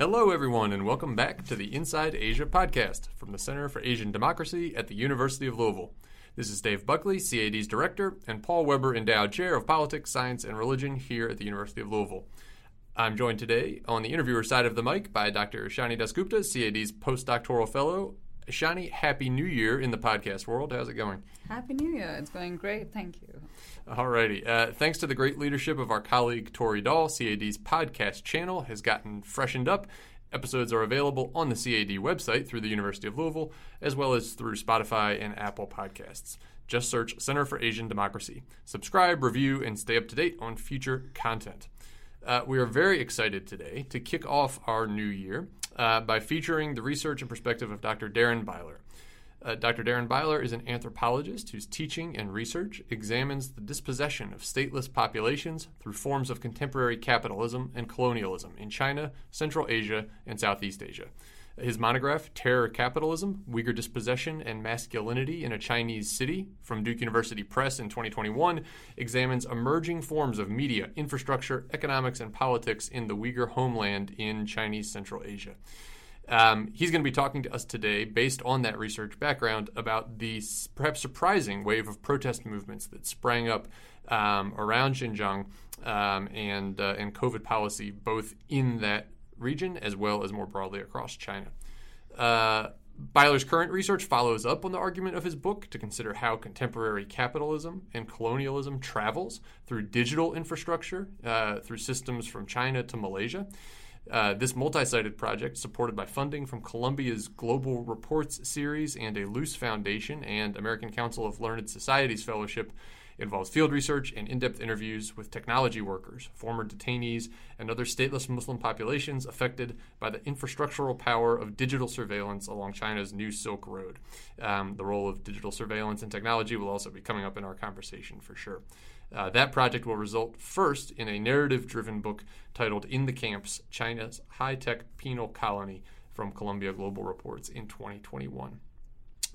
Hello, everyone, and welcome back to the Inside Asia podcast from the Center for Asian Democracy at the University of Louisville. This is Dave Buckley, CAD's director, and Paul Weber, endowed chair of politics, science, and religion here at the University of Louisville. I'm joined today on the interviewer side of the mic by Dr. Shani Dasgupta, CAD's postdoctoral fellow. Shani, happy new year in the podcast world. How's it going? Happy New Year. It's going great. Thank you. Alrighty. Uh, thanks to the great leadership of our colleague Tori Dahl, CAD's podcast channel has gotten freshened up. Episodes are available on the CAD website through the University of Louisville, as well as through Spotify and Apple Podcasts. Just search Center for Asian Democracy. Subscribe, review, and stay up to date on future content. Uh, we are very excited today to kick off our new year uh, by featuring the research and perspective of Dr. Darren Byler. Uh, Dr. Darren Byler is an anthropologist whose teaching and research examines the dispossession of stateless populations through forms of contemporary capitalism and colonialism in China, Central Asia, and Southeast Asia. His monograph, Terror Capitalism Uyghur Dispossession and Masculinity in a Chinese City, from Duke University Press in 2021, examines emerging forms of media, infrastructure, economics, and politics in the Uyghur homeland in Chinese Central Asia. Um, he's going to be talking to us today, based on that research background, about the perhaps surprising wave of protest movements that sprang up um, around Xinjiang um, and uh, and COVID policy, both in that region as well as more broadly across China. Uh, Byler's current research follows up on the argument of his book to consider how contemporary capitalism and colonialism travels through digital infrastructure, uh, through systems from China to Malaysia. Uh, this multi sided project, supported by funding from Columbia's Global Reports series and a Luce Foundation and American Council of Learned Societies Fellowship, involves field research and in depth interviews with technology workers, former detainees, and other stateless Muslim populations affected by the infrastructural power of digital surveillance along China's new Silk Road. Um, the role of digital surveillance and technology will also be coming up in our conversation for sure. Uh, that project will result first in a narrative driven book titled In the Camps China's High Tech Penal Colony from Columbia Global Reports in 2021.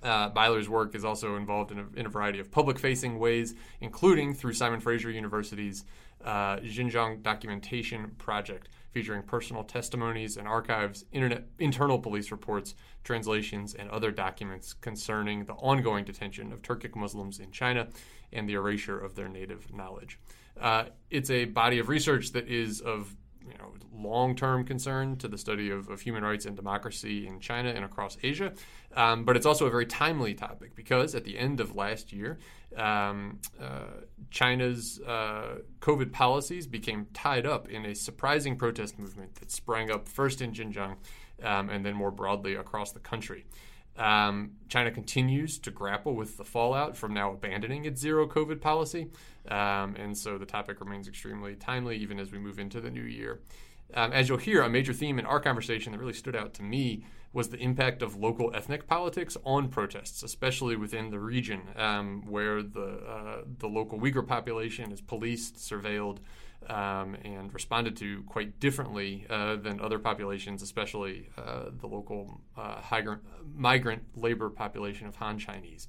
Uh, Byler's work is also involved in a, in a variety of public facing ways, including through Simon Fraser University's uh, Xinjiang Documentation Project, featuring personal testimonies and archives, internet, internal police reports, translations, and other documents concerning the ongoing detention of Turkic Muslims in China and the erasure of their native knowledge. Uh, it's a body of research that is of you know, long-term concern to the study of, of, human rights and democracy in China and across Asia. Um, but it's also a very timely topic because at the end of last year, um, uh, China's uh, COVID policies became tied up in a surprising protest movement that sprang up first in Xinjiang um, and then more broadly across the country. Um, China continues to grapple with the fallout from now abandoning its zero COVID policy. Um, and so the topic remains extremely timely even as we move into the new year. Um, as you'll hear, a major theme in our conversation that really stood out to me was the impact of local ethnic politics on protests, especially within the region um, where the, uh, the local Uyghur population is policed, surveilled, um, and responded to quite differently uh, than other populations, especially uh, the local uh, migrant labor population of Han Chinese.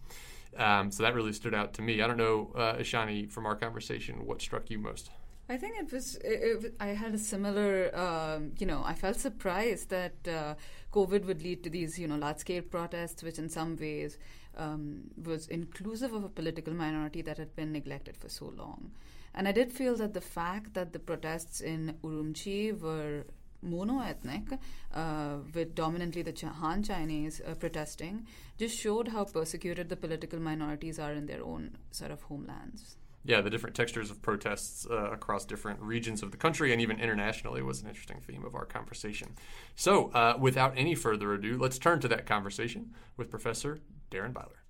Um, so that really stood out to me. I don't know, uh, Ashani, from our conversation, what struck you most? I think it was. It, it, I had a similar. Um, you know, I felt surprised that uh, COVID would lead to these, you know, large-scale protests, which in some ways um, was inclusive of a political minority that had been neglected for so long. And I did feel that the fact that the protests in Urumqi were mono-ethnic, uh, with dominantly the Han Chinese uh, protesting, just showed how persecuted the political minorities are in their own sort of homelands. Yeah, the different textures of protests uh, across different regions of the country and even internationally was an interesting theme of our conversation. So, uh, without any further ado, let's turn to that conversation with Professor Darren Byler.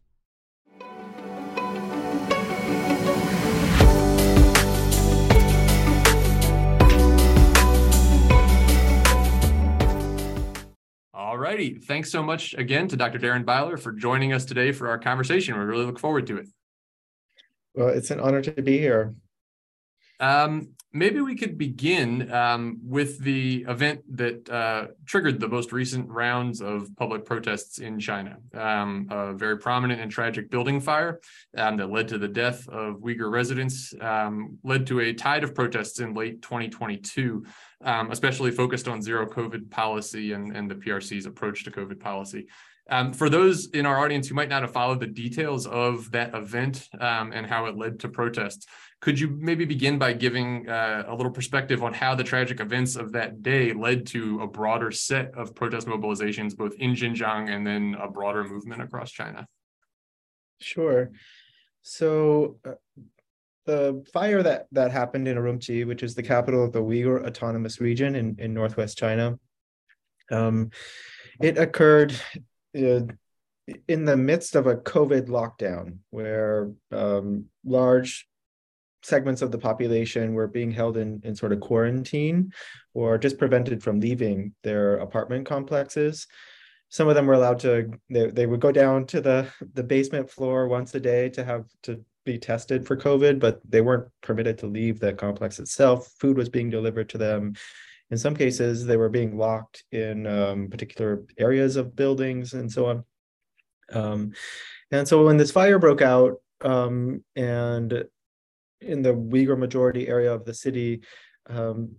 All righty. Thanks so much again to Dr. Darren Byler for joining us today for our conversation. We really look forward to it. Well, it's an honor to be here. Um, maybe we could begin um, with the event that uh, triggered the most recent rounds of public protests in China. Um, a very prominent and tragic building fire um, that led to the death of Uyghur residents um, led to a tide of protests in late 2022, um, especially focused on zero COVID policy and, and the PRC's approach to COVID policy. Um, for those in our audience who might not have followed the details of that event um, and how it led to protests, could you maybe begin by giving uh, a little perspective on how the tragic events of that day led to a broader set of protest mobilizations, both in Xinjiang and then a broader movement across China? Sure. So, uh, the fire that that happened in Urumqi, which is the capital of the Uyghur Autonomous Region in, in northwest China, um, it occurred uh, in the midst of a COVID lockdown where um, large segments of the population were being held in, in sort of quarantine or just prevented from leaving their apartment complexes. Some of them were allowed to, they, they would go down to the, the basement floor once a day to have to be tested for COVID, but they weren't permitted to leave the complex itself. Food was being delivered to them. In some cases, they were being locked in um, particular areas of buildings and so on. Um, and so when this fire broke out, um, and in the Uyghur majority area of the city, um,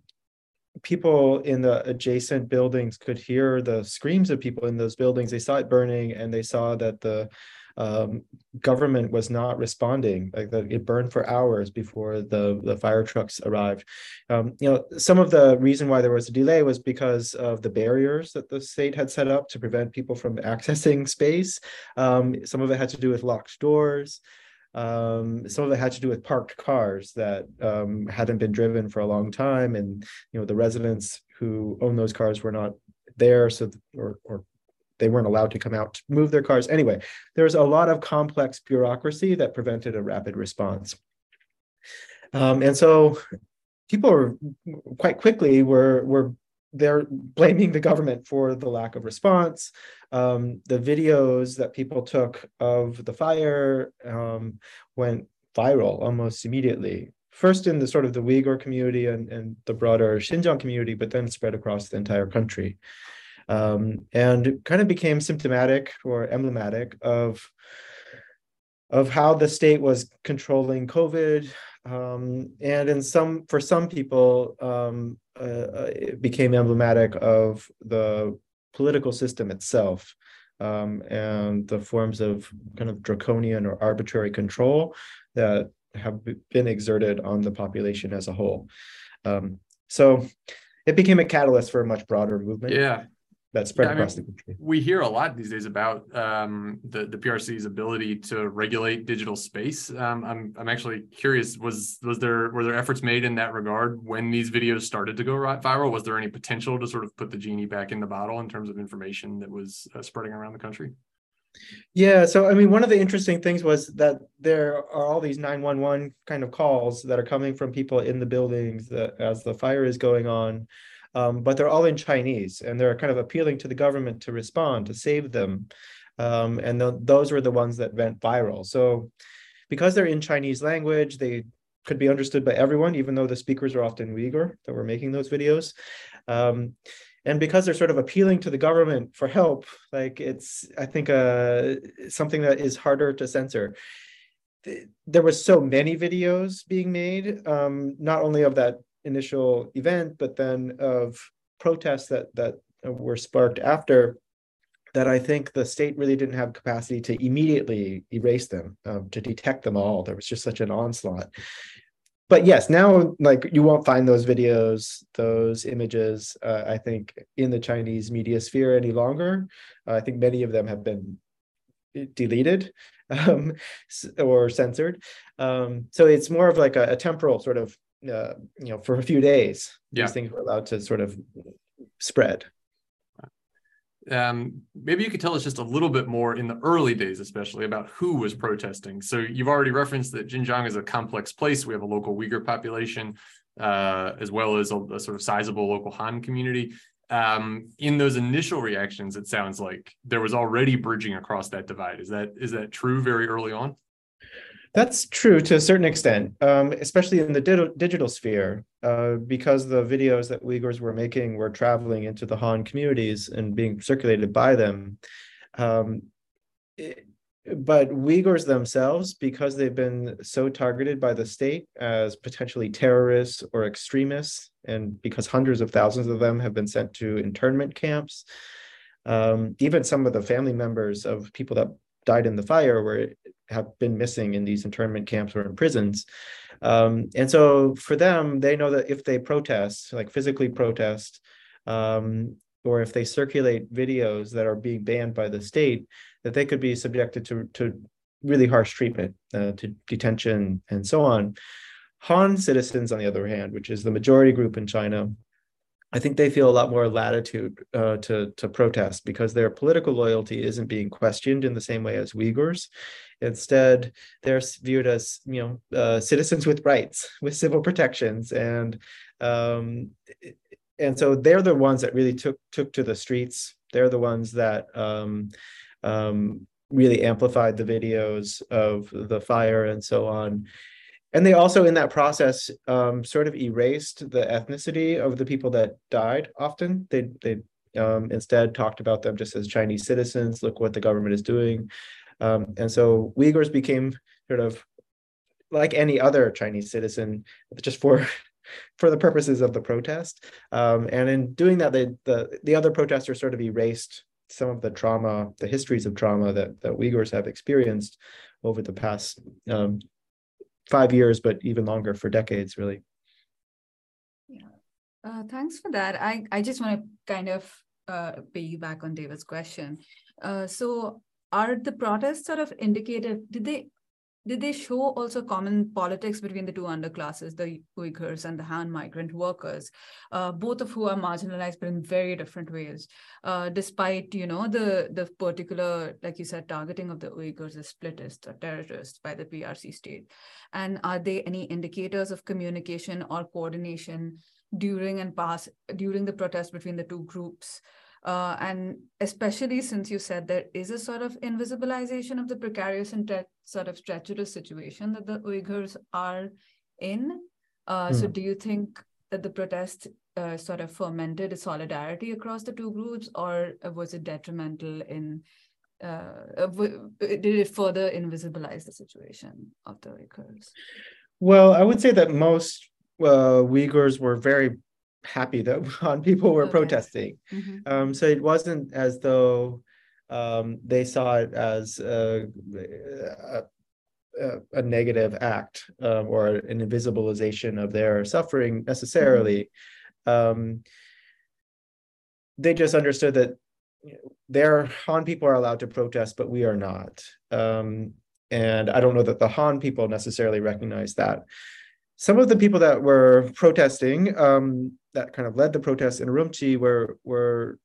people in the adjacent buildings could hear the screams of people in those buildings. They saw it burning, and they saw that the um, government was not responding. Like that, it burned for hours before the the fire trucks arrived. Um, you know, some of the reason why there was a delay was because of the barriers that the state had set up to prevent people from accessing space. Um, some of it had to do with locked doors. Um, some of it had to do with parked cars that um, hadn't been driven for a long time, and you know the residents who own those cars were not there, so or or they weren't allowed to come out to move their cars. Anyway, there's a lot of complex bureaucracy that prevented a rapid response. Um, and so people were quite quickly were were they're blaming the government for the lack of response. Um, the videos that people took of the fire um, went viral almost immediately. First in the sort of the Uyghur community and, and the broader Xinjiang community, but then spread across the entire country um, and kind of became symptomatic or emblematic of of how the state was controlling COVID, um, and in some for some people, um, uh, uh it became emblematic of the political system itself um, and the forms of kind of draconian or arbitrary control that have been exerted on the population as a whole. Um, so it became a catalyst for a much broader movement. Yeah that spread yeah, across mean, the country. We hear a lot these days about um, the the PRC's ability to regulate digital space. Um, I'm I'm actually curious. Was was there were there efforts made in that regard when these videos started to go viral? Was there any potential to sort of put the genie back in the bottle in terms of information that was uh, spreading around the country? Yeah, so I mean, one of the interesting things was that there are all these 911 kind of calls that are coming from people in the buildings that as the fire is going on um, but they're all in Chinese and they're kind of appealing to the government to respond, to save them. Um, and th- those were the ones that went viral. So because they're in Chinese language, they could be understood by everyone, even though the speakers are often Uyghur that were making those videos. Um, and because they're sort of appealing to the government for help, like it's, I think, uh, something that is harder to censor there was so many videos being made, um, not only of that initial event, but then of protests that that were sparked after that I think the state really didn't have capacity to immediately erase them, um, to detect them all. There was just such an onslaught. But yes, now like you won't find those videos, those images, uh, I think, in the Chinese media sphere any longer. Uh, I think many of them have been deleted um, or censored. Um, so it's more of like a, a temporal sort of uh, you know, for a few days, yeah. these things were allowed to sort of spread. Um, maybe you could tell us just a little bit more in the early days, especially about who was protesting. So you've already referenced that Xinjiang is a complex place. We have a local Uyghur population, uh, as well as a, a, sort of sizable local Han community. Um, in those initial reactions, it sounds like there was already bridging across that divide. Is that is that true very early on? That's true to a certain extent, um, especially in the di- digital sphere, uh, because the videos that Uyghurs were making were traveling into the Han communities and being circulated by them. Um, it, but Uyghurs themselves, because they've been so targeted by the state as potentially terrorists or extremists, and because hundreds of thousands of them have been sent to internment camps, um, even some of the family members of people that died in the fire were have been missing in these internment camps or in prisons. Um, and so for them, they know that if they protest, like physically protest, um, or if they circulate videos that are being banned by the state, that they could be subjected to, to really harsh treatment, uh, to detention, and so on. Han citizens, on the other hand, which is the majority group in China, I think they feel a lot more latitude uh, to to protest because their political loyalty isn't being questioned in the same way as Uyghurs. Instead, they're viewed as you know uh, citizens with rights, with civil protections, and um, and so they're the ones that really took took to the streets. They're the ones that um, um, really amplified the videos of the fire and so on. And they also, in that process, um, sort of erased the ethnicity of the people that died. Often, they they um, instead talked about them just as Chinese citizens. Look what the government is doing. Um, and so Uyghurs became sort of like any other Chinese citizen, just for for the purposes of the protest. Um, and in doing that, they, the the other protesters sort of erased some of the trauma, the histories of trauma that that Uyghurs have experienced over the past um, five years, but even longer for decades, really. Yeah, uh, thanks for that. I I just want to kind of uh, piggyback on David's question. Uh, so are the protests sort of indicated did they did they show also common politics between the two underclasses, the Uyghurs and the Han migrant workers, uh, both of who are marginalized but in very different ways, uh, despite you know the the particular, like you said, targeting of the Uyghurs as splitists or terrorists by the PRC state, and are there any indicators of communication or coordination during and past during the protest between the two groups? Uh, and especially since you said there is a sort of invisibilization of the precarious and te- sort of treacherous situation that the Uyghurs are in. Uh, mm. So, hmm. do you think that the protest uh, sort of fomented a solidarity across the two groups, or was it detrimental in? Uh, did it further invisibilize the situation of the Uyghurs? Well, I would say that most uh, Uyghurs were very happy that Han people were okay. protesting. Mm-hmm. Um, so it wasn't as though um, they saw it as a, a, a negative act um, or an invisibilization of their suffering necessarily. Mm-hmm. Um, they just understood that their Han people are allowed to protest, but we are not. Um, and I don't know that the Han people necessarily recognize that some of the people that were protesting um, that kind of led the protests in Urumqi were were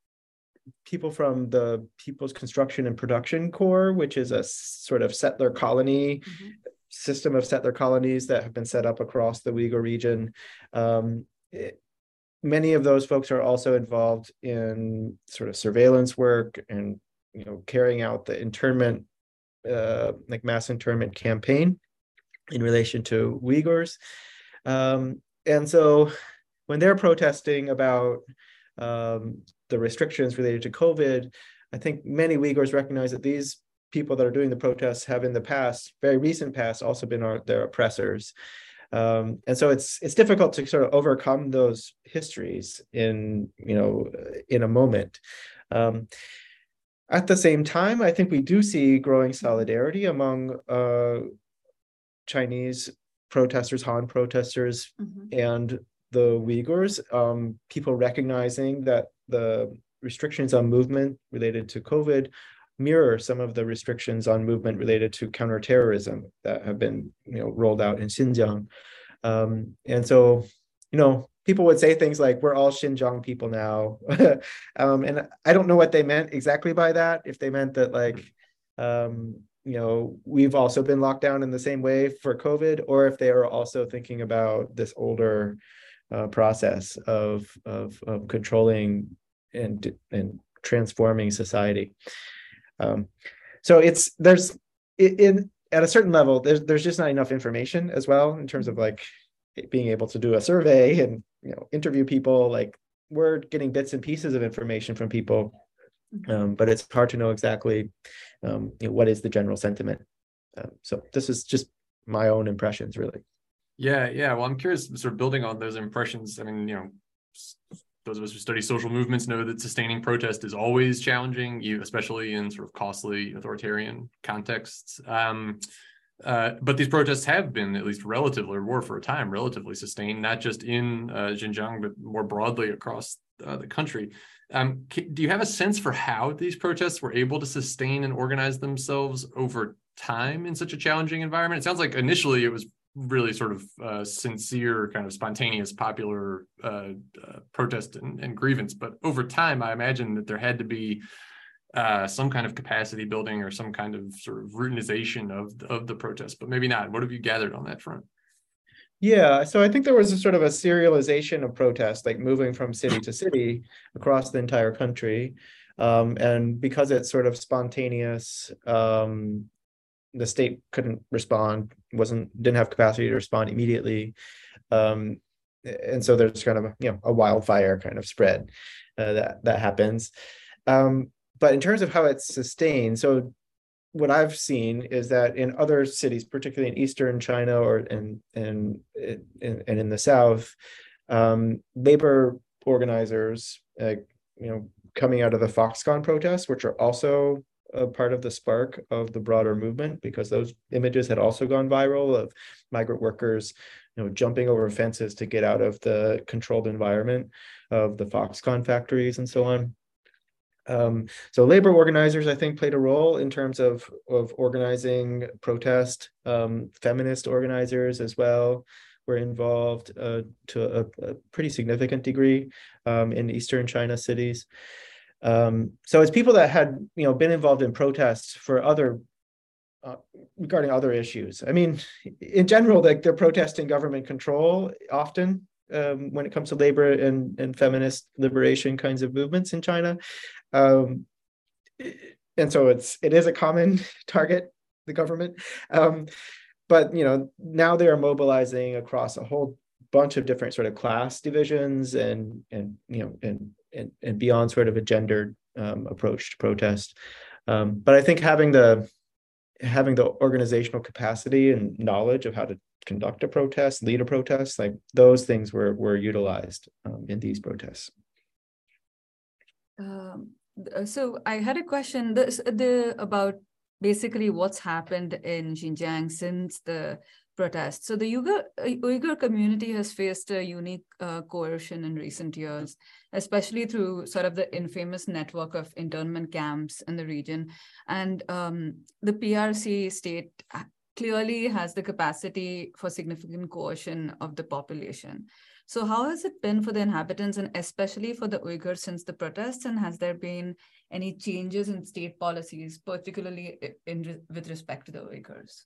people from the People's Construction and Production Corps, which is a sort of settler colony mm-hmm. system of settler colonies that have been set up across the Uyghur region. Um, it, many of those folks are also involved in sort of surveillance work and you know carrying out the internment, uh, like mass internment campaign in relation to Uyghurs. Um, and so when they're protesting about um, the restrictions related to COVID, I think many Uyghurs recognize that these people that are doing the protests have in the past, very recent past, also been our, their oppressors. Um, and so it's it's difficult to sort of overcome those histories in you know in a moment. Um, at the same time, I think we do see growing solidarity among uh, Chinese protesters, Han protesters, mm-hmm. and the Uyghurs, um, people recognizing that the restrictions on movement related to COVID mirror some of the restrictions on movement related to counterterrorism that have been, you know, rolled out in Xinjiang. Um, and so, you know, people would say things like, "We're all Xinjiang people now," um, and I don't know what they meant exactly by that. If they meant that, like, um, you know we've also been locked down in the same way for covid or if they are also thinking about this older uh, process of, of of controlling and and transforming society um, so it's there's in at a certain level, there's there's just not enough information as well in terms of like being able to do a survey and you know interview people. Like we're getting bits and pieces of information from people. Um, but it's hard to know exactly um, you know, what is the general sentiment. Um, so this is just my own impressions, really. Yeah, yeah. Well, I'm curious, sort of building on those impressions. I mean, you know, those of us who study social movements know that sustaining protest is always challenging, especially in sort of costly authoritarian contexts. Um, uh, but these protests have been, at least relatively, or were for a time, relatively sustained, not just in uh, Xinjiang, but more broadly across uh, the country. Um, do you have a sense for how these protests were able to sustain and organize themselves over time in such a challenging environment? It sounds like initially it was really sort of uh, sincere, kind of spontaneous, popular uh, uh, protest and, and, grievance. But over time, I imagine that there had to be uh, some kind of capacity building or some kind of sort of routinization of of the protest. But maybe not. What have you gathered on that front? Yeah, so I think there was a sort of a serialization of protest, like moving from city to city across the entire country. Um, and because it's sort of spontaneous, um, the state couldn't respond, wasn't didn't have capacity to respond immediately, um, and so there's kind of a, you know a wildfire kind of spread uh, that that happens. Um, but in terms of how it's sustained, so what I've seen is that in other cities, particularly in eastern China or in in and in the south, um, labor organizers, uh, you know, coming out of the Foxconn protests, which are also a part of the spark of the broader movement because those images had also gone viral of migrant workers you know jumping over fences to get out of the controlled environment of the foxconn factories and so on um, so labor organizers i think played a role in terms of of organizing protest um, feminist organizers as well were involved uh, to a, a, pretty significant degree um, in eastern china cities um, so it's people that had you know been involved in protests for other uh, regarding other issues. I mean, in general, like they're protesting government control often um, when it comes to labor and, and feminist liberation kinds of movements in China. Um, and so it's it is a common target, the government. Um, but you know, now they are mobilizing across a whole bunch of different sort of class divisions and and you know and and, and beyond sort of a gendered um, approach to protest. Um, but I think having the having the organizational capacity and knowledge of how to conduct a protest, lead a protest, like those things were were utilized um, in these protests. Um, so I had a question the, about basically what's happened in Xinjiang since the protests. So the Uyghur, Uyghur community has faced a unique uh, coercion in recent years, especially through sort of the infamous network of internment camps in the region. And um, the PRC state clearly has the capacity for significant coercion of the population. So how has it been for the inhabitants and especially for the Uyghurs since the protests? And has there been any changes in state policies, particularly in, with respect to the Uyghurs?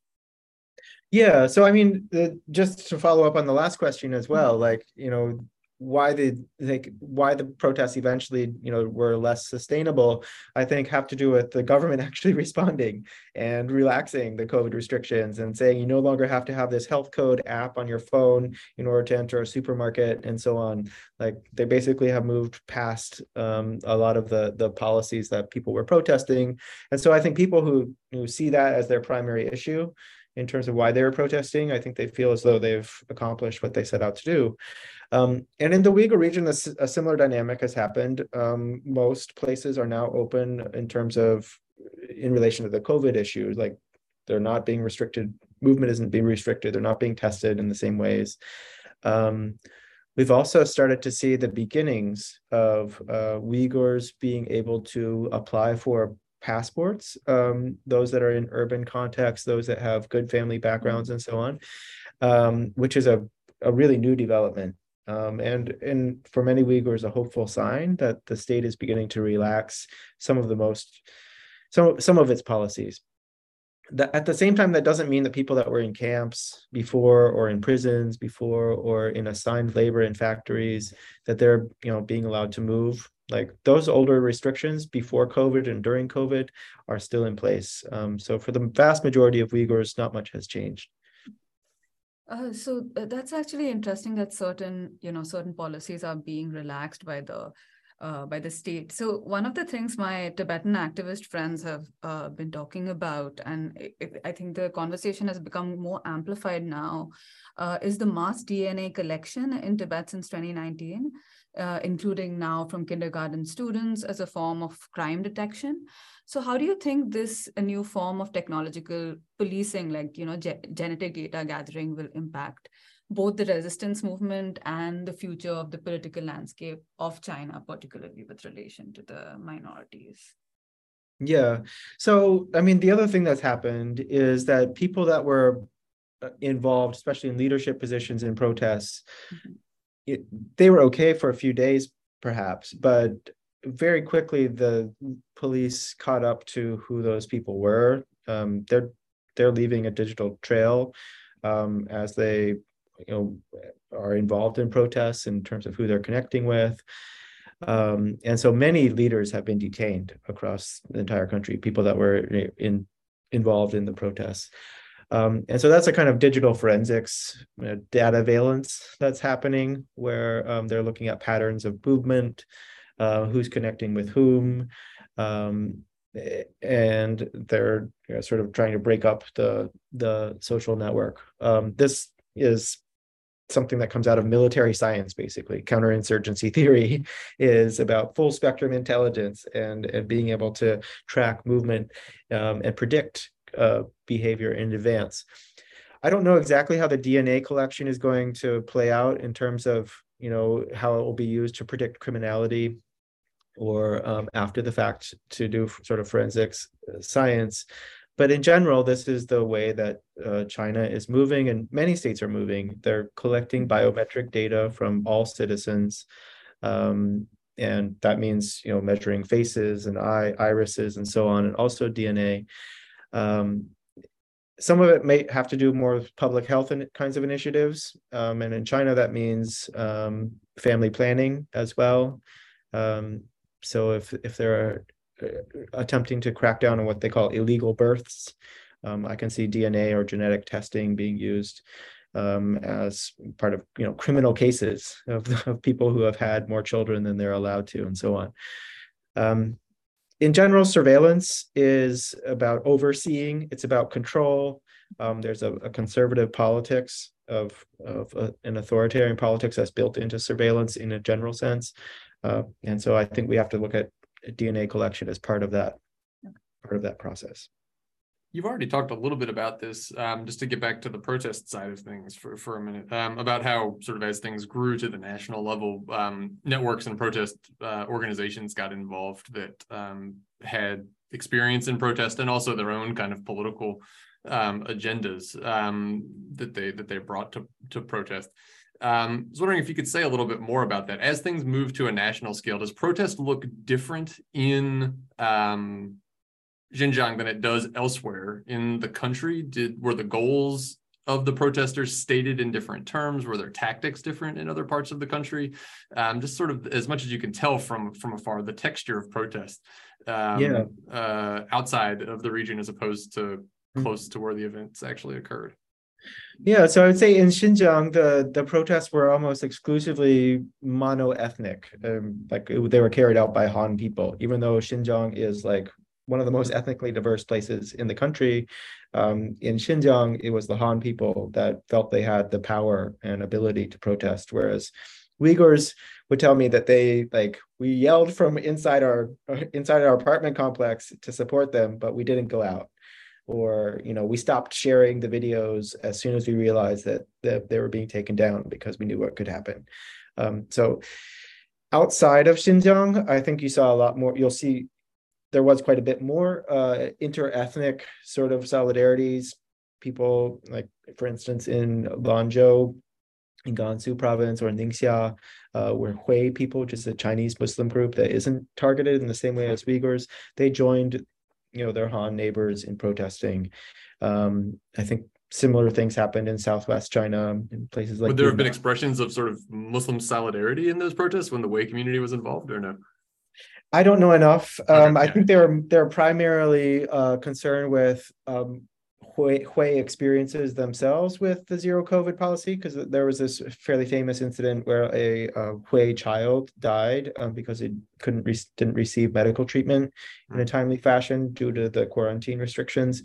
Yeah, so I mean, the, just to follow up on the last question as well, mm-hmm. like you know, why the like why the protests eventually you know were less sustainable i think have to do with the government actually responding and relaxing the covid restrictions and saying you no longer have to have this health code app on your phone in order to enter a supermarket and so on. Like they basically have moved past um, a lot of the the policies that people were protesting. And so i think people who who see that as their primary issue in terms of why they were protesting. I think they feel as though they've accomplished what they set out to do. Um, and in the Uyghur region, a, a similar dynamic has happened. Um, most places are now open in terms of in relation to the COVID issue, like they're not being restricted, movement isn't being restricted, they're not being tested in the same ways. Um, we've also started to see the beginnings of uh, Uyghurs being able to apply for passports, um, those that are in urban contexts, those that have good family backgrounds, and so on, um, which is a, a really new development. Um, and and for many Uyghurs, a hopeful sign that the state is beginning to relax some of the most some some of its policies. That at the same time, that doesn't mean that people that were in camps before, or in prisons before, or in assigned labor in factories, that they're you know being allowed to move Like those older restrictions before COVID and during COVID are still in place. Um, so for the vast majority of Uyghurs, not much has changed. Uh, so uh, that's actually interesting that certain, you know, certain policies are being relaxed by the uh, by the state. So one of the things my Tibetan activist friends have uh, been talking about, and it, I think the conversation has become more amplified now, uh, is the mass DNA collection in Tibet since 2019, uh, including now from kindergarten students as a form of crime detection. So how do you think this new form of technological policing, like you know ge genetic data gathering, will impact both the resistance movement and the future of the political landscape of China, particularly with relation to the minorities? Yeah. So, I mean, the other thing that's happened is that people that were uh, involved, especially in leadership positions in protests, mm -hmm. it, they were okay for a few days, perhaps, but very quickly the police caught up to who those people were. Um, they're they're leaving a digital trail um, as they you know are involved in protests in terms of who they're connecting with. Um, and so many leaders have been detained across the entire country, people that were in involved in the protests. Um, and so that's a kind of digital forensics you know, dataveillance that's happening where um, they're looking at patterns of movement, uh, who's connecting with whom, um, and they're you know, sort of trying to break up the the social network. Um, this is something that comes out of military science basically counterinsurgency theory is about full spectrum intelligence and and being able to track movement um, and predict uh, behavior in advance i don't know exactly how the dna collection is going to play out in terms of you know how it will be used to predict criminality or um, after the fact to do sort of forensics uh, science. But in general, this is the way that uh, China is moving, and many states are moving. They're collecting biometric data from all citizens, um, and that means you know measuring faces and eye irises and so on, and also DNA. Um, some of it may have to do more with public health and kinds of initiatives, um, and in China that means um, family planning as well. Um, so if if they're uh, attempting to crack down on what they call illegal births, um, I can see DNA or genetic testing being used um, as part of you know criminal cases of, of people who have had more children than they're allowed to, and so on. Um, in general, surveillance is about overseeing. It's about control. Um, there's a, a, conservative politics of of uh, an authoritarian politics that's built into surveillance in a general sense. Uh, and so I think we have to look at DNA collection as part of that part of that process. You've already talked a little bit about this, um, just to get back to the protest side of things for, for a minute, um, about how sort of as things grew to the national level, um, networks and protest uh, organizations got involved that um, had experience in protest and also their own kind of political um, agendas um, that they that they brought to to protest. Um, I was wondering if you could say a little bit more about that. As things move to a national scale, does protest look different in um, Xinjiang than it does elsewhere in the country? Did were the goals of the protesters stated in different terms? Were their tactics different in other parts of the country? Um, just sort of as much as you can tell from from afar, the texture of protest um, yeah. uh, outside of the region as opposed to mm-hmm. close to where the events actually occurred. Yeah, so I would say in Xinjiang, the the protests were almost exclusively mono-ethnic. Um, like it, they were carried out by Han people, even though Xinjiang is like one of the most ethnically diverse places in the country. Um, in Xinjiang, it was the Han people that felt they had the power and ability to protest, whereas Uyghurs would tell me that they like we yelled from inside our inside our apartment complex to support them, but we didn't go out or you know we stopped sharing the videos as soon as we realized that, that they were being taken down because we knew what could happen. Um, so outside of xinjiang i think you saw a lot more you'll see there was quite a bit more uh, inter-ethnic sort of solidarities. People like for instance in lanzhou in gansu province or in ningxia uh, where hui people is a chinese muslim group that isn't targeted in the same way as uyghurs they joined you know their Han neighbors in protesting. Um, I think similar things happened in Southwest China in places like. Would there have been expressions of sort of Muslim solidarity in those protests when the Hui community was involved, or no? I don't know enough. Um, I think they're they're primarily uh, concerned with um, Hui, Hui experiences themselves with the zero COVID policy because there was this fairly famous incident where a, a Hui child died um, because it couldn't re- didn't receive medical treatment in a hmm. timely fashion due to the quarantine restrictions.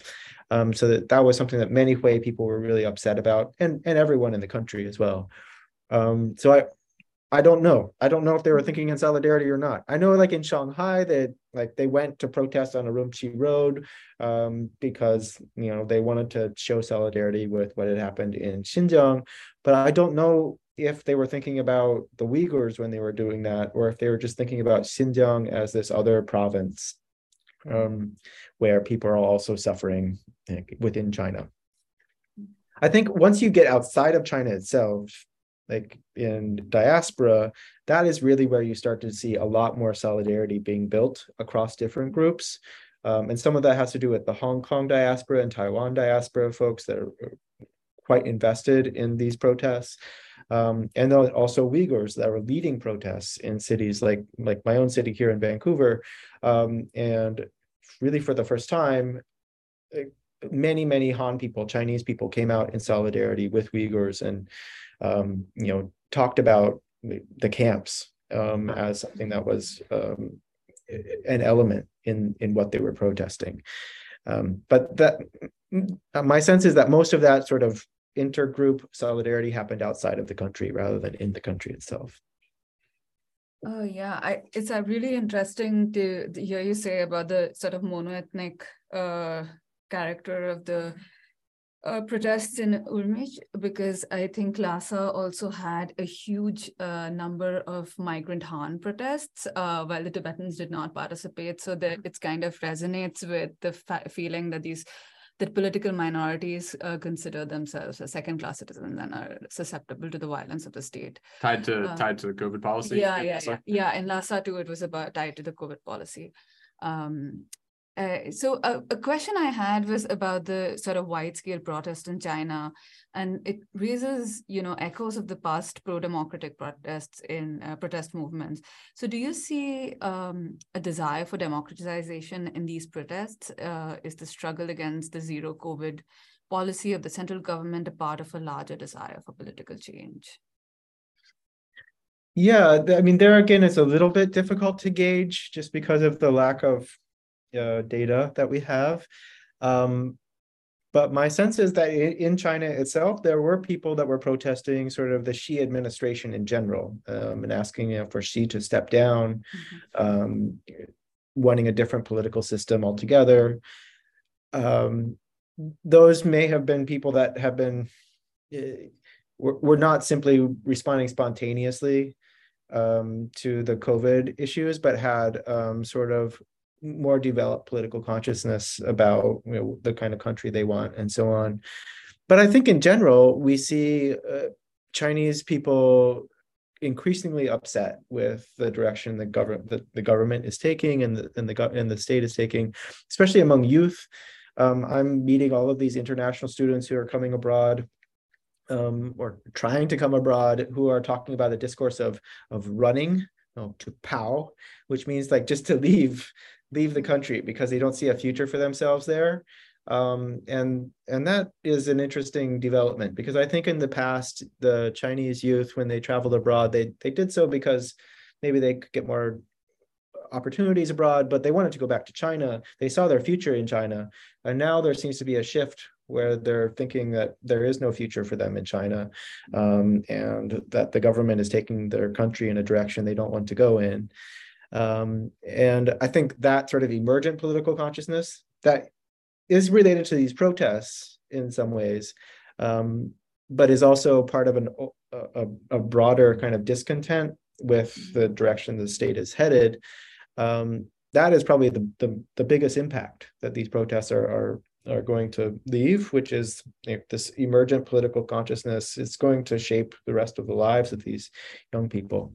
Um, so that that was something that many Hui people were really upset about, and and everyone in the country as well. Um, so I I don't know. I don't know if they were thinking in solidarity or not. I know, like in Shanghai, that like they went to protest on Urumqi Road um, because you know they wanted to show solidarity with what had happened in Xinjiang. But I don't know if they were thinking about the Uyghurs when they were doing that, or if they were just thinking about Xinjiang as this other province um, where people are also suffering within China. I think once you get outside of China itself, like in diaspora, that is really where you start to see a lot more solidarity being built across different groups. Um, and some of that has to do with the Hong Kong diaspora and Taiwan diaspora folks that are quite invested in these protests. Um, and also Uyghurs that are leading protests in cities like like my own city here in Vancouver. Um, and really for the first time, many, many Han people, Chinese people came out in solidarity with Uyghurs and um, you know, talked about the camps um, as something that was um, an element in in what they were protesting. Um, but that my sense is that most of that sort of intergroup solidarity happened outside of the country rather than in the country itself. Oh yeah, I, it's uh, really interesting to, to hear you say about the sort of monoethnic uh, character of the uh, protests in Urumqi because I think Lhasa also had a huge uh, number of migrant Han protests, uh, while the Tibetans did not participate. So that it kind of resonates with the feeling that these that political minorities uh, consider themselves as second-class citizens and are susceptible to the violence of the state. Tied to uh, tied to the COVID policy. Yeah, yeah, yeah, yeah. In Lhasa too, it was about tied to the COVID policy. Um, uh, so a, a, question I had was about the sort of wide-scale protest in China, and it raises, you know, echoes of the past pro-democratic protests in uh, protest movements. So, do you see um, a desire for democratization in these protests? Uh, is the struggle against the zero COVID policy of the central government a part of a larger desire for political change? Yeah, I mean, there again, it's a little bit difficult to gauge just because of the lack of uh, data that we have. Um, but my sense is that in China itself, there were people that were protesting sort of the Xi administration in general um, and asking you know, for Xi to step down, mm-hmm. um, wanting a different political system altogether. Um, those may have been people that have been, uh, were, were not simply responding spontaneously um, to the COVID issues, but had um, sort of more developed political consciousness about you know, the kind of country they want and so on. But I think in general, we see uh, Chinese people increasingly upset with the direction the government the, the government is taking and the and the and the state is taking, especially among youth. Um, I'm meeting all of these international students who are coming abroad um, or trying to come abroad who are talking about a discourse of of running oh, to pow, which means like just to leave leave the country because they don't see a future for themselves there. Um, and and that is an interesting development because I think in the past the Chinese youth when they traveled abroad they they did so because maybe they could get more opportunities abroad, but they wanted to go back to China. They saw their future in China, and now there seems to be a shift where they're thinking that there is no future for them in China, um, and that the government is taking their country in a direction they don't want to go in. Um, and I think that sort of emergent political consciousness that is related to these protests in some ways, um, but is also part of an, a, a, broader kind of discontent with the direction the state is headed. Um, that is probably the, the, the biggest impact that these protests are, are are going to leave, which is you know, this emergent political consciousness. It's going to shape the rest of the lives of these young people.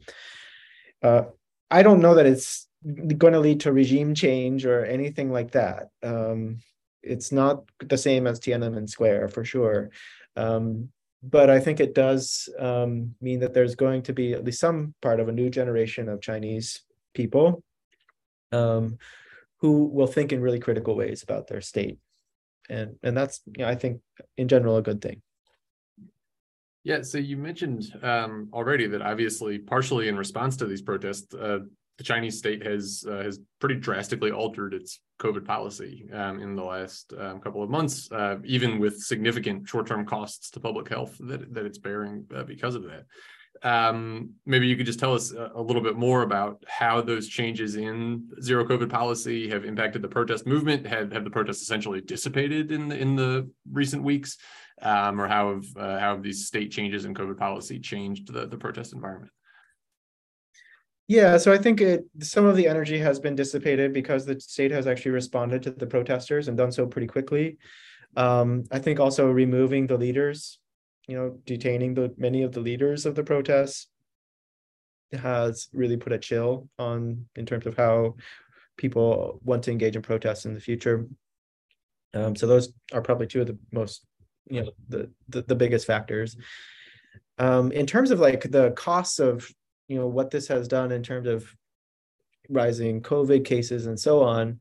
Uh, I don't know that it's going to lead to regime change or anything like that. Um, it's not the same as Tiananmen Square for sure. Um, but I think it does um, mean that there's going to be at least some part of a new generation of Chinese people um, who will think in really critical ways about their state, and and that's you know, I think in general a good thing. Yeah, so you mentioned um, already that obviously, partially in response to these protests, uh, the Chinese state has uh, has pretty drastically altered its COVID policy um, in the last um, couple of months, uh, even with significant short-term costs to public health that that it's bearing uh, because of that. Um, maybe you could just tell us a, a, little bit more about how those changes in zero COVID policy have impacted the protest movement. Have have the protests essentially dissipated in the in the recent weeks, um, or how have uh, how have these state changes in COVID policy changed the the protest environment? Yeah, so I think it some of the energy has been dissipated because the state has actually responded to the protesters and done so pretty quickly. Um, I think also removing the leaders, you know, detaining the many of the leaders of the protests has really put a chill on in terms of how people want to engage in protests in the future. Um, so those are probably two of the most, you know, the the, the biggest factors. Um, in terms of like the costs of you know what this has done in terms of rising COVID cases and so on,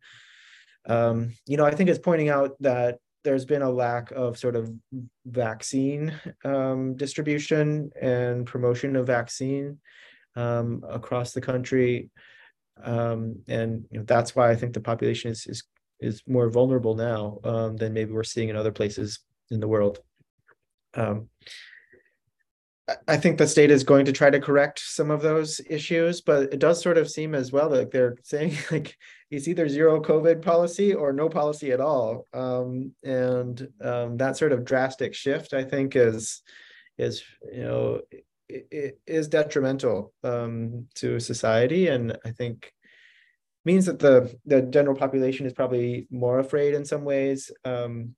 um, you know, I think it's pointing out that there's been a lack of sort of vaccine um, distribution and promotion of vaccine um, across the country, um, and you know, that's why I think the population is is is more vulnerable now um, than maybe we're seeing in other places in the world. Um, I think the state is going to try to correct some of those issues, but it does sort of seem as well that they're saying like it's either zero COVID policy or no policy at all, um, and um, that sort of drastic shift, I think, is is you know it, it is detrimental um, to society, and I think means that the the general population is probably more afraid in some ways. Um,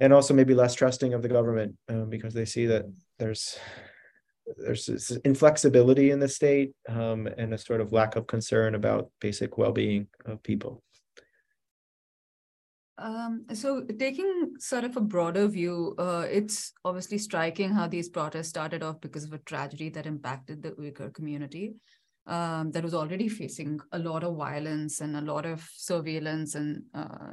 and also maybe less trusting of the government um, because they see that there's there's this inflexibility in the state um, and a sort of lack of concern about basic well-being of people. Um, so, taking sort of a broader view, uh, it's obviously striking how these protests started off because of a tragedy that impacted the Uyghur community um, that was already facing a lot of violence and a lot of surveillance and uh,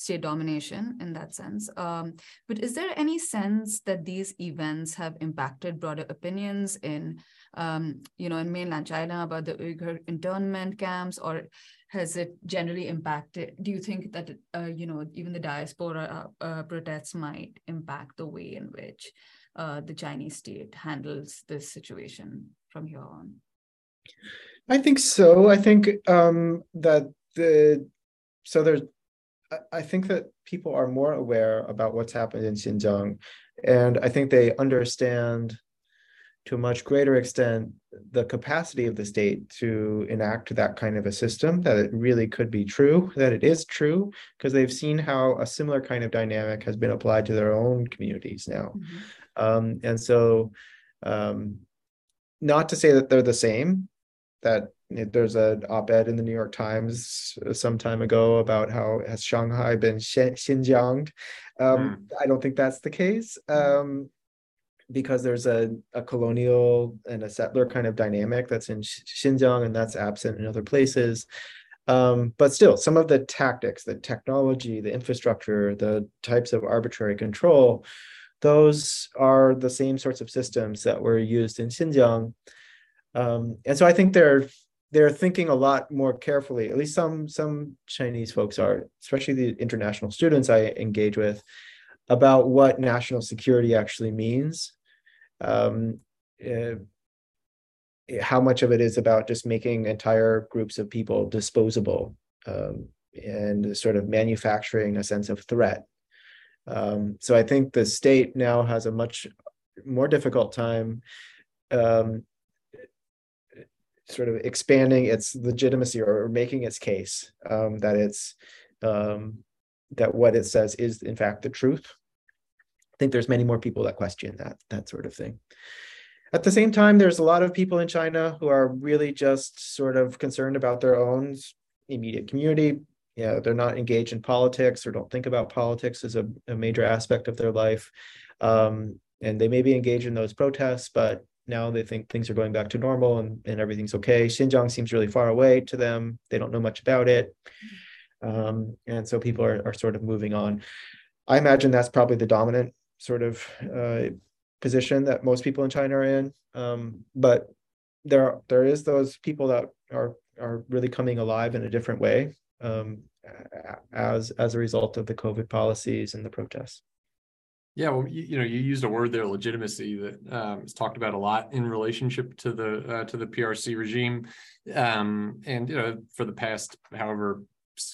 state domination in that sense. Um, but is there any sense that these events have impacted broader opinions in, um, you know, in mainland China about the Uyghur internment camps, or has it generally impacted? Do you think that uh, you know even the diaspora uh, uh, protests might impact the way in which uh, the Chinese state handles this situation from here on? I think so. I think um, that the so there's I think that people are more aware about what's happened in Xinjiang, and I think they understand to a much greater extent the capacity of the state to enact that kind of a system that it really could be true that it is true because they've seen how a similar kind of dynamic has been applied to their own communities now mm-hmm. um, and so um, not to say that they're the same that there's an op-ed in the New York Times some time ago about how has Shanghai been Xinjiang. Um, mm. I don't think that's the case hmm. um, because there's a, a colonial and a settler kind of dynamic that's in Xinjiang and that's absent in other places. Um, but still, some of the tactics, the technology, the infrastructure, the types of arbitrary control, those are the same sorts of systems that were used in Xinjiang. Um, and so I think they're they're thinking a lot more carefully. At least some some Chinese folks are, especially the international students I engage with, about what national security actually means. Um, uh, how much of it is about just making entire groups of people disposable um, and sort of manufacturing a sense of threat. Um, so I think the state now has a much more difficult time um, sort of expanding its legitimacy or, making its case um, that it's um, that what it says is in fact the truth. I think there's many more people that question that that sort of thing. At the same time, there's a lot of people in China who are really just sort of concerned about their own immediate community. Yeah, they're not engaged in politics or don't think about politics as a, a major aspect of their life. Um, and they may be engaged in those protests, but now they think things are going back to normal and, and everything's okay. Xinjiang seems really far away to them. They don't know much about it. Um, and so people are, are sort of moving on. I imagine that's probably the dominant sort of uh, position that most people in China are in. Um, but there there is those people that are are really coming alive in a different way um, as as a result of the COVID policies and the protests. Yeah, well, you, you, know, you used a word there, legitimacy, that um, is talked about a lot in relationship to the uh, to the PRC regime, um, and you know, for the past however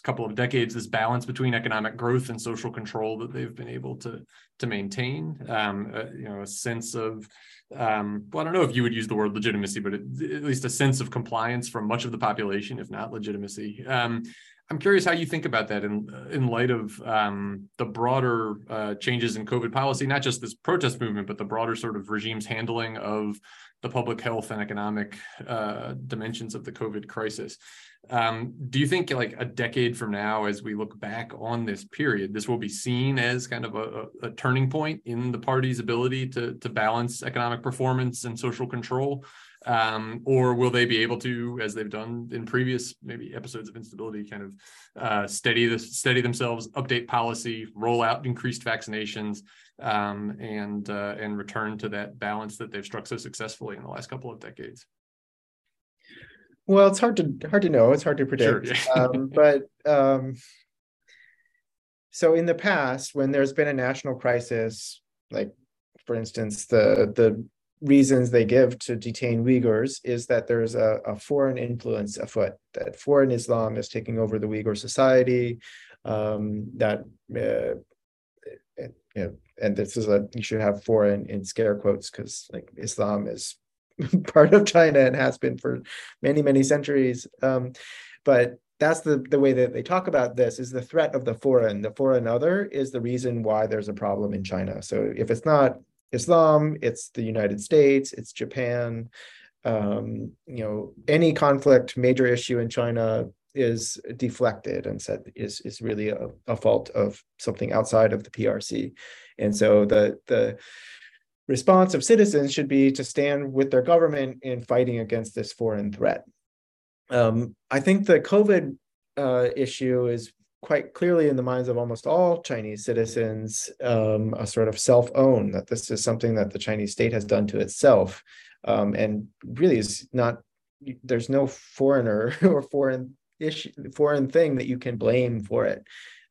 couple of decades, this balance between economic growth and social control that they've been able to to maintain, um, uh, you know, a sense of um, well, I don't know if you would use the word legitimacy, but it, at least a sense of compliance from much of the population, if not legitimacy. Um, I'm curious how you think about that in in light of um, the broader uh, changes in COVID policy, not just this protest movement, but the broader sort of regime's handling of the public health and economic uh, dimensions of the COVID crisis. Um, do you think, like a decade from now, as we look back on this period, this will be seen as kind of a, a turning point in the party's ability to to balance economic performance and social control? Um, or will they be able to, as they've done in previous maybe episodes of instability, kind of uh, steady this, steady themselves, update policy, roll out increased vaccinations, um, and uh, and return to that balance that they've struck so successfully in the last couple of decades? Well, it's hard to hard to know. It's hard to predict. Sure, yeah. um, but um, so in the past, when there's been a national crisis, like for instance, the the reasons they give to detain Uyghurs is that there's a, a foreign influence afoot, that foreign Islam is taking over the Uyghur society, um, that uh, you know, and this is a you should have foreign in scare quotes because like Islam is part of China and has been for many many centuries. Um, but that's the the way that they talk about this is the threat of the foreign. The foreign other is the reason why there's a problem in China. So if it's not Islam, it's the United States, it's Japan. Um, you know, any conflict, major issue in China is deflected and said is is really a, a fault of something outside of the PRC. And so the the response of citizens should be to stand with their government in fighting against this foreign threat. Um, I think the COVID uh, issue is quite clearly in the minds of almost all Chinese citizens um, a sort of self own that this is something that the Chinese state has done to itself. Um, and really is not, there's no foreigner or foreign issue, foreign thing that you can blame for it.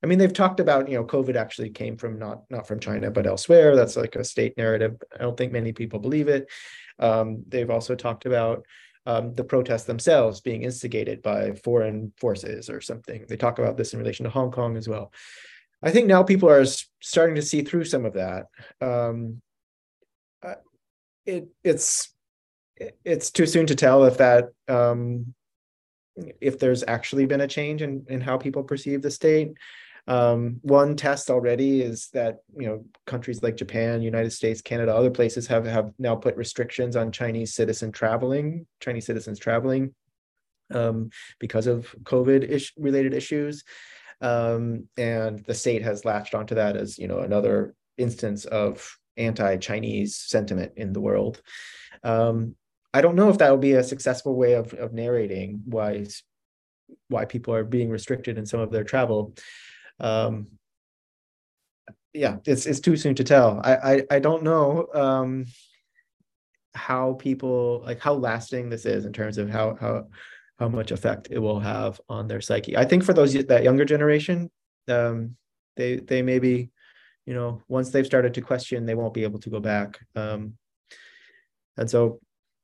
I mean, they've talked about, you know, COVID actually came from not not from China, but elsewhere. That's like a state narrative. I don't think many people believe it. Um, they've also talked about um, the protests themselves being instigated by foreign forces or something. They talk about this in relation to Hong Kong as well. I think now people are starting to see through some of that. Um, uh, it it's it's too soon to tell if that um, if there's actually been a change in in how people perceive the state. Um, one test already is that you know countries like Japan, United States, Canada, other places have have now put restrictions on Chinese citizen traveling, Chinese citizens traveling, um, because of COVID ish- related issues, um, and the state has latched onto that as you know another instance of anti-Chinese sentiment in the world. Um, I don't know if that will be a successful way of, of narrating why why people are being restricted in some of their travel um, yeah, it's it's too soon to tell. I I, I don't know um, how people like how lasting this is in terms of how how how much effect it will have on their psyche. I think for those that younger generation, um, they they maybe, you know, once they've started to question, they won't be able to go back. Um, and so,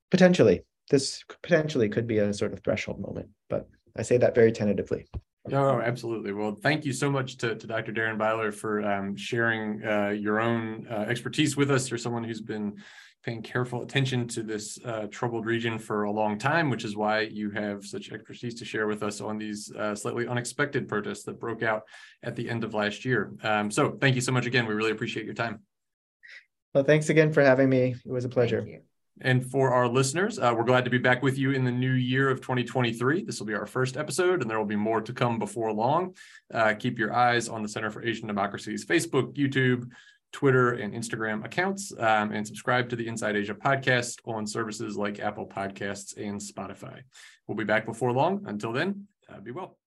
potentially, this potentially could be a sort of threshold moment, but I say that very tentatively. Oh, absolutely. Well, thank you so much to, to Dr. Darren Byler for um, sharing uh, your own uh, expertise with us. You're someone who's been paying careful attention to this uh, troubled region for a long time, which is why you have such expertise to share with us on these uh, slightly unexpected protests that broke out at the end of last year. Um, so thank you so much again. We really appreciate your time. Well, thanks again for having me. It was a pleasure. And for our listeners, uh, we're glad to be back with you in the new year of 2023. This will be our first episode, and there will be more to come before long. Uh, keep your eyes on the Center for Asian Democracy's Facebook, YouTube, Twitter and Instagram accounts, um, and subscribe to the Inside Asia podcast on services like Apple Podcasts and Spotify. We'll be back before long. Until then, uh, be well.